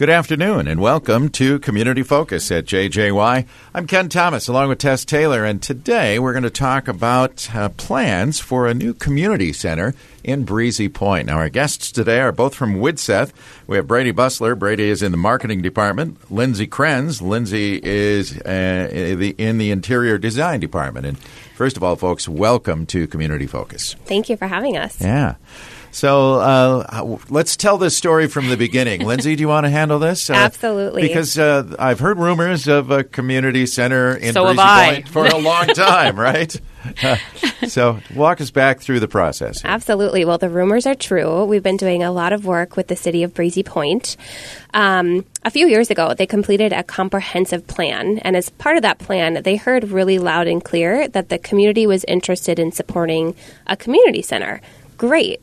Good afternoon and welcome to Community Focus at JJY. I'm Ken Thomas along with Tess Taylor, and today we're going to talk about uh, plans for a new community center in Breezy Point. Now, our guests today are both from Widseth. We have Brady Bustler. Brady is in the marketing department. Lindsay Krenz. Lindsay is uh, in the interior design department. And first of all, folks, welcome to Community Focus. Thank you for having us. Yeah. So uh, let's tell this story from the beginning. Lindsay, do you want to handle this? Uh, Absolutely. Because uh, I've heard rumors of a community center in so Breezy Point for a long time, right? so walk us back through the process. Here. Absolutely. Well, the rumors are true. We've been doing a lot of work with the city of Breezy Point. Um, a few years ago, they completed a comprehensive plan, and as part of that plan, they heard really loud and clear that the community was interested in supporting a community center. Great.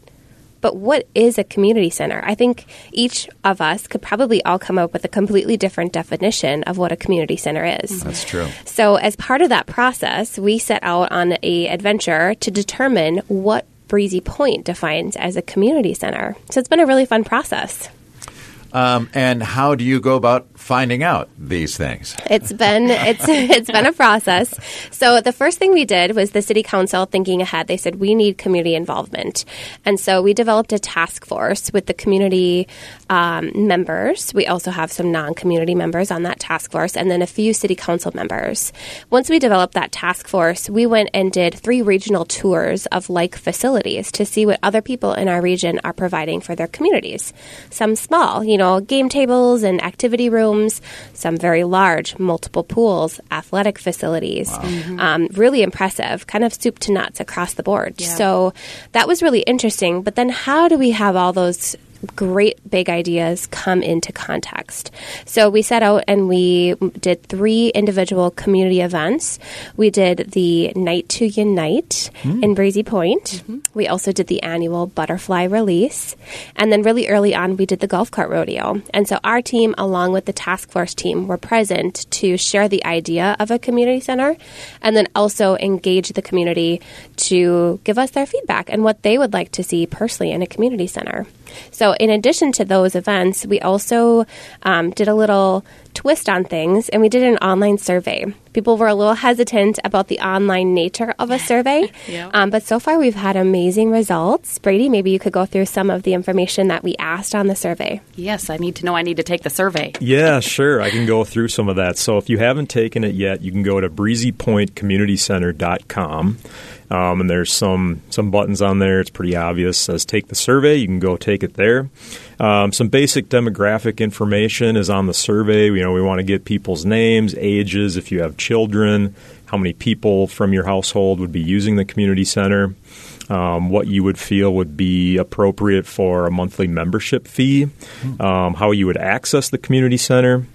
But what is a community center? I think each of us could probably all come up with a completely different definition of what a community center is. That's true. So, as part of that process, we set out on a adventure to determine what Breezy Point defines as a community center. So, it's been a really fun process. Um, and how do you go about finding out these things? It's been it's it's been a process. So the first thing we did was the city council thinking ahead. They said we need community involvement, and so we developed a task force with the community um, members. We also have some non-community members on that task force, and then a few city council members. Once we developed that task force, we went and did three regional tours of like facilities to see what other people in our region are providing for their communities. Some small, you know, game tables and activity rooms, some very large, multiple pools, athletic facilities. Wow. Mm-hmm. Um, really impressive, kind of soup to nuts across the board. Yeah. So that was really interesting. But then, how do we have all those great big ideas come into context. So we set out and we did three individual community events. We did the Night to Unite mm. in Breezy Point. Mm-hmm. We also did the annual butterfly release. And then really early on, we did the golf cart rodeo. And so our team, along with the task force team, were present to share the idea of a community center and then also engage the community to give us their feedback and what they would like to see personally in a community center. So, in addition to those events, we also um, did a little twist on things and we did an online survey. People were a little hesitant about the online nature of a survey, yeah. um, but so far we've had amazing results. Brady, maybe you could go through some of the information that we asked on the survey. Yes, I need to know I need to take the survey. Yeah, sure. I can go through some of that. So if you haven't taken it yet, you can go to breezypointcommunitycenter.com. Um, and there's some some buttons on there. It's pretty obvious. It says take the survey. You can go take it there. Um, some basic demographic information is on the survey. You know, we want to get people's names, ages, if you have children, how many people from your household would be using the community center. Um, what you would feel would be appropriate for a monthly membership fee, um, how you would access the community center,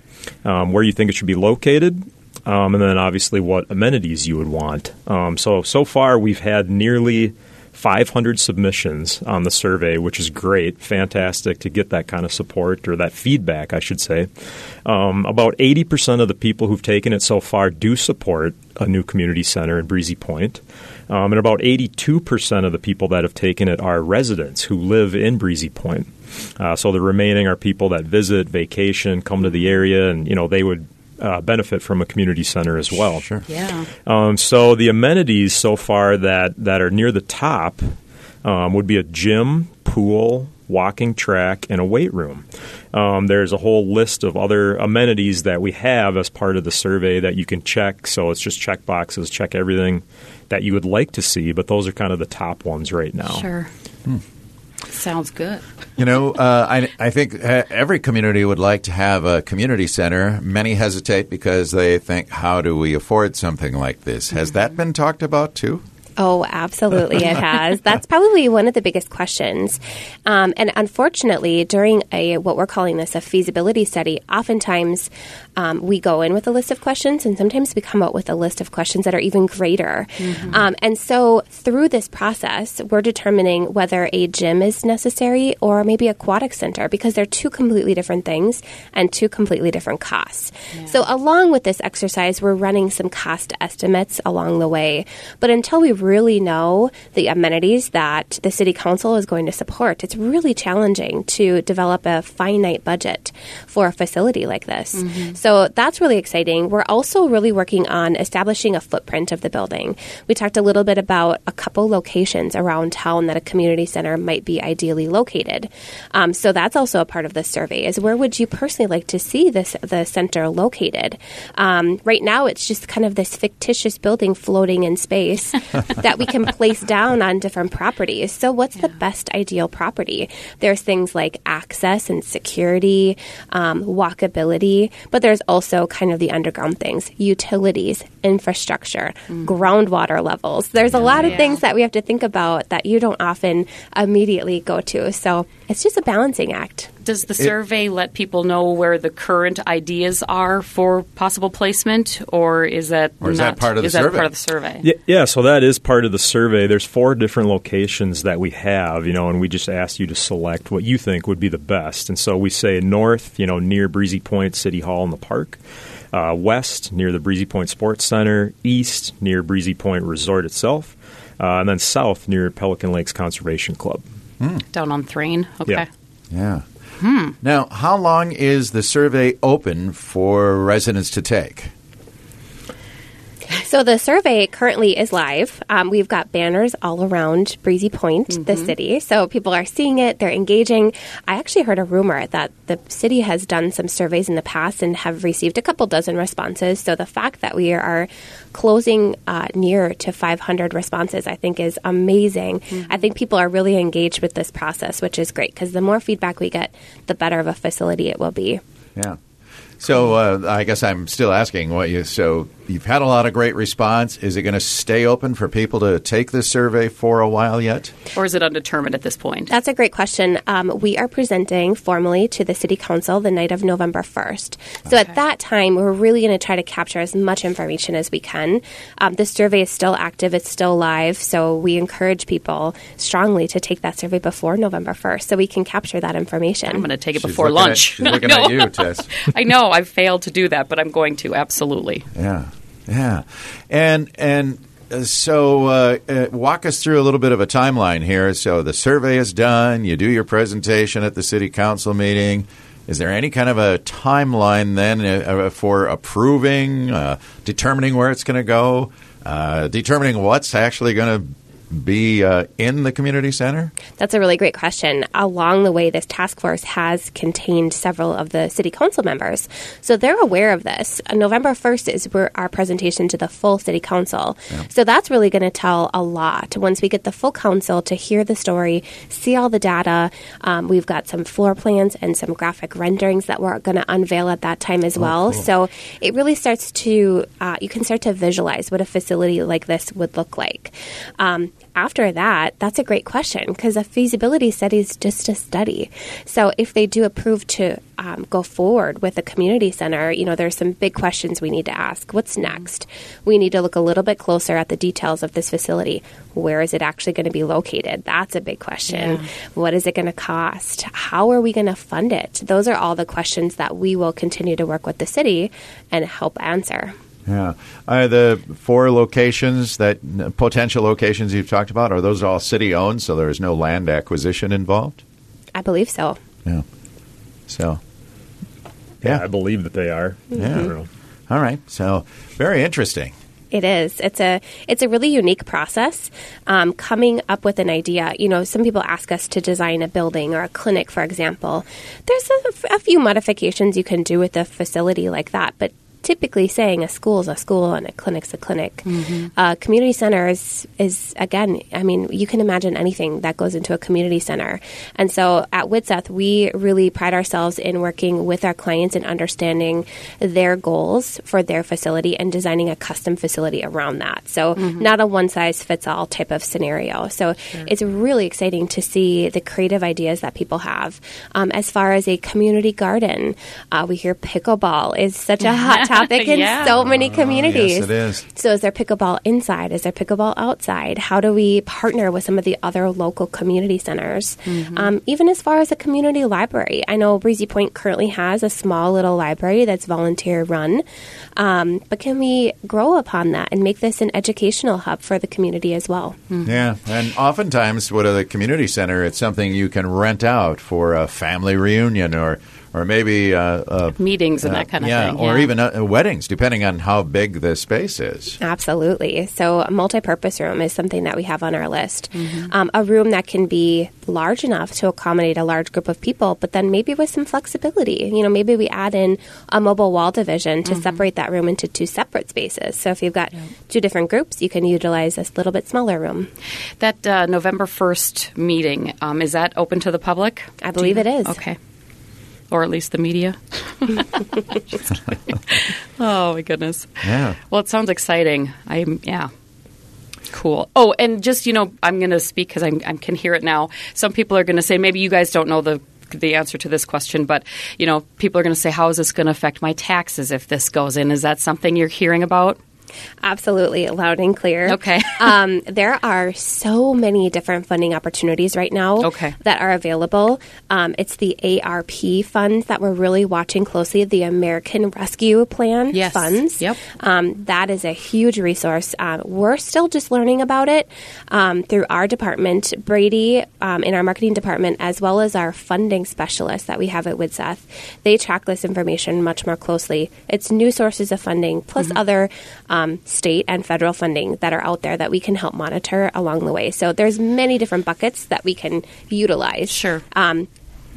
um, where you think it should be located, um, and then obviously what amenities you would want. Um, so so far we've had nearly 500 submissions on the survey, which is great, fantastic to get that kind of support or that feedback, I should say. Um, about 80% of the people who've taken it so far do support a new community center in Breezy Point. Um, and about 82% of the people that have taken it are residents who live in Breezy Point. Uh, so the remaining are people that visit, vacation, come to the area, and you know they would uh, benefit from a community center as well. Sure. Yeah. Um, so the amenities so far that that are near the top um, would be a gym, pool, walking track, and a weight room. Um, there's a whole list of other amenities that we have as part of the survey that you can check. So it's just check boxes, check everything that you would like to see, but those are kind of the top ones right now. Sure. Hmm. Sounds good. You know, uh, I, I think every community would like to have a community center. Many hesitate because they think, how do we afford something like this? Has mm-hmm. that been talked about too? Oh, absolutely, it has. That's probably one of the biggest questions. Um, and unfortunately, during a what we're calling this a feasibility study, oftentimes um, we go in with a list of questions, and sometimes we come out with a list of questions that are even greater. Mm-hmm. Um, and so, through this process, we're determining whether a gym is necessary or maybe aquatic center because they're two completely different things and two completely different costs. Yeah. So, along with this exercise, we're running some cost estimates along the way. But until we really know the amenities that the city council is going to support. It's really challenging to develop a finite budget for a facility like this. Mm-hmm. So that's really exciting. We're also really working on establishing a footprint of the building. We talked a little bit about a couple locations around town that a community center might be ideally located. Um, so that's also a part of the survey is where would you personally like to see this the center located? Um, right now, it's just kind of this fictitious building floating in space that we can place down on different properties. So, what's yeah. the best ideal property? There's things like access and security, um, walkability, but there's also kind of the underground things, utilities, infrastructure, mm. groundwater levels. There's a lot of things that we have to think about that you don't often immediately go to. So, it's just a balancing act. Does the survey it, let people know where the current ideas are for possible placement, or is that or is not, that part of the is survey? That part of the survey? Yeah, yeah, so that is part of the survey. There's four different locations that we have, you know, and we just ask you to select what you think would be the best. And so we say north, you know, near Breezy Point City Hall in the park. Uh, west, near the Breezy Point Sports Center. East, near Breezy Point Resort itself. Uh, and then south, near Pelican Lakes Conservation Club. Mm. Down on Thrain. Okay. Yeah. yeah. Hmm. Now, how long is the survey open for residents to take? So the survey currently is live. Um, we've got banners all around Breezy Point, mm-hmm. the city. So people are seeing it, they're engaging. I actually heard a rumor that the city has done some surveys in the past and have received a couple dozen responses. So the fact that we are closing uh, near to 500 responses, I think, is amazing. Mm-hmm. I think people are really engaged with this process, which is great because the more feedback we get, the better of a facility it will be. Yeah. So uh, I guess I'm still asking what you. So you've had a lot of great response. Is it going to stay open for people to take this survey for a while yet, or is it undetermined at this point? That's a great question. Um, we are presenting formally to the City Council the night of November first. So okay. at that time, we're really going to try to capture as much information as we can. Um, the survey is still active; it's still live. So we encourage people strongly to take that survey before November first, so we can capture that information. I'm going to take it she's before lunch. At, she's looking no. at you, Tess. I know. I've failed to do that, but I'm going to absolutely. Yeah, yeah, and and uh, so uh, uh, walk us through a little bit of a timeline here. So the survey is done. You do your presentation at the city council meeting. Is there any kind of a timeline then uh, for approving, uh, determining where it's going to go, determining what's actually going to be uh, in the community center? That's a really great question. Along the way, this task force has contained several of the city council members, so they're aware of this. Uh, November 1st is our presentation to the full city council. Yeah. So that's really going to tell a lot. Once we get the full council to hear the story, see all the data, um, we've got some floor plans and some graphic renderings that we're going to unveil at that time as oh, well. Cool. So it really starts to, uh, you can start to visualize what a facility like this would look like. Um, after that, that's a great question because a feasibility study is just a study. So if they do approve to um, go forward with a community center, you know, there's some big questions we need to ask. What's next? We need to look a little bit closer at the details of this facility. Where is it actually going to be located? That's a big question. Yeah. What is it going to cost? How are we going to fund it? Those are all the questions that we will continue to work with the city and help answer. Yeah. Are the four locations that potential locations you've talked about are those all city owned so there is no land acquisition involved? I believe so. Yeah. So yeah, yeah I believe that they are. Yeah. All right. So very interesting. It is. It's a it's a really unique process. Um, coming up with an idea. You know, some people ask us to design a building or a clinic, for example. There's a, a few modifications you can do with a facility like that, but typically saying a school is a school and a clinic's a clinic. Mm-hmm. Uh, community center is, is, again, I mean, you can imagine anything that goes into a community center. And so at Widseth, we really pride ourselves in working with our clients and understanding their goals for their facility and designing a custom facility around that. So mm-hmm. not a one size fits all type of scenario. So sure. it's really exciting to see the creative ideas that people have. Um, as far as a community garden, uh, we hear pickleball is such a hot topic in Yeah. so many communities. Yes, it is. So, is there pickleball inside? Is there pickleball outside? How do we partner with some of the other local community centers? Um, even as far as a community library, I know Breezy Point currently has a small little library that's volunteer run, um, but can we grow upon that and make this an educational hub for the community as well? Yeah, and oftentimes, with a community center, it's something you can rent out for a family reunion or, or maybe uh, uh, Meetings and that kind of thing. yeah, thing. or yeah. even uh, weddings, depending on how big the space is. Absolutely. So, a multi-purpose room is something that we have on our list. Um, a room that can be large enough to accommodate a large group of people, but then maybe with some flexibility. You know, maybe we add in a mobile wall division to separate that room into two separate spaces. So, if you've got two different groups, you can utilize this little bit smaller room. That uh, November 1st meeting, um, is that open to the public? I believe it is. Okay. Or at least the media. Oh, my goodness. Yeah. Well, it sounds exciting. I'm, yeah. Cool. Oh, and just, you know, I'm going to speak because I can hear it now. Some people are going to say, maybe you guys don't know the the answer to this question, but you know, people are going to say, "How is this going to affect my taxes if this goes in?" Is that something you're hearing about? Absolutely, loud and clear. Okay. um, there are so many different funding opportunities right now Okay. that are available. Um, it's the ARP funds that we're really watching closely, the American Rescue Plan Yes. funds. Yep. Um, that is a huge resource. Um, we're still just learning about it um, through our department, Brady, um, in our marketing department, as well as our funding specialists that we have at WIDSETH. They track this information much more closely. It's new sources of funding, plus Mm-hmm. other um, state and federal funding that are out there that we can help monitor along the way. So there's many different buckets that we can utilize. Sure. Um,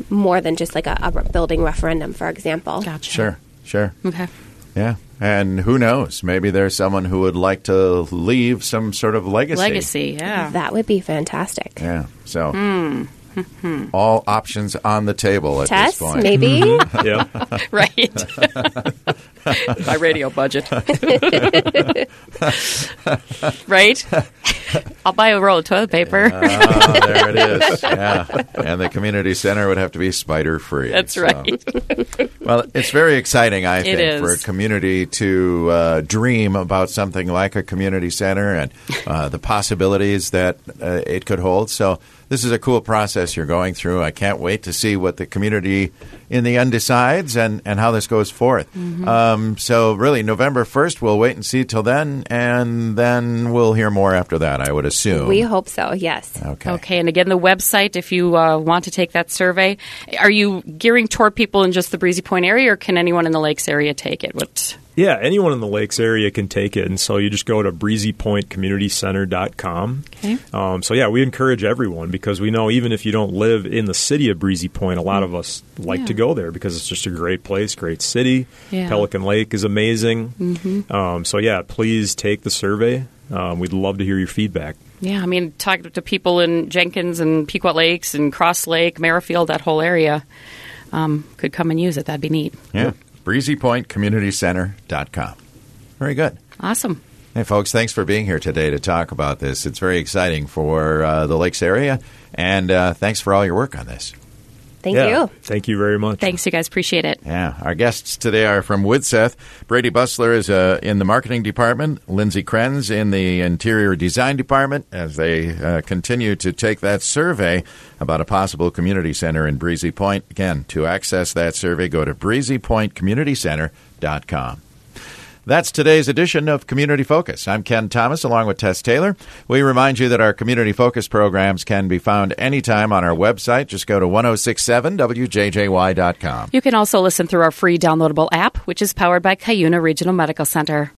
more than just like a, a building referendum, for example. Gotcha. Sure, sure. Okay. Yeah. And who knows? Maybe there's someone who would like to leave some sort of legacy. Legacy. Yeah. That would be fantastic. Yeah. So Hmm. All options on the table at Tess, this point. maybe? yeah. right. My radio budget. right? I'll buy a roll of toilet paper. Ah, there it is. Yeah. And the community center would have to be spider free. That's right. Well, it's very exciting, I It think, is. for a community to uh, dream about something like a community center and uh, the possibilities that uh, it could hold. So, this is a cool process you're going through. I can't wait to see what the community in the end decides and, and how this goes forth. Mm-hmm. Um, so, really, November 1st, we'll wait and see till then, and then we'll hear more after that, I would assume. We hope so, yes. okay. Okay, and again, the website, if you uh, want to take that survey, are you gearing toward people in just the Breezy Point area, or can anyone in the Lakes area take it? What? Yeah, anyone in the lakes area can take it. And so you just go to breezypointcommunitycenter.com. Okay. Um, so, yeah, we encourage everyone because we know even if you don't live in the city of Breezy Point, a lot of us like Yeah. to go there because it's just a great place, great city. Yeah. Pelican Lake is amazing. Mm-hmm. Um, so, yeah, please take the survey. Um, we'd love to hear your feedback. Yeah, I mean, talk to people in Jenkins and Pequot Lakes and Cross Lake, Merrifield, that whole area um, could come and use it. That'd be neat. Yeah. BreezyPointCommunityCenter.com. Very good. Awesome. Hey, folks, thanks for being here today to talk about this. It's very exciting for uh, the Lakes area, and uh, thanks for all your work on this. Thank yeah, you. Thank you very much. Thanks, you guys. Appreciate it. Yeah, our guests today are from Widseth. Brady Bustler is uh, in the marketing department. Lindsay Krenz in the interior design department as they uh, continue to take that survey about a possible community center in Breezy Point. Again, to access that survey, go to breezypointcommunitycenter.com. That's today's edition of Community Focus. I'm Ken Thomas along with Tess Taylor. We remind you that our Community Focus programs can be found anytime on our website. Just go to 1067wjjy.com. You can also listen through our free downloadable app, which is powered by Cuyuna Regional Medical Center.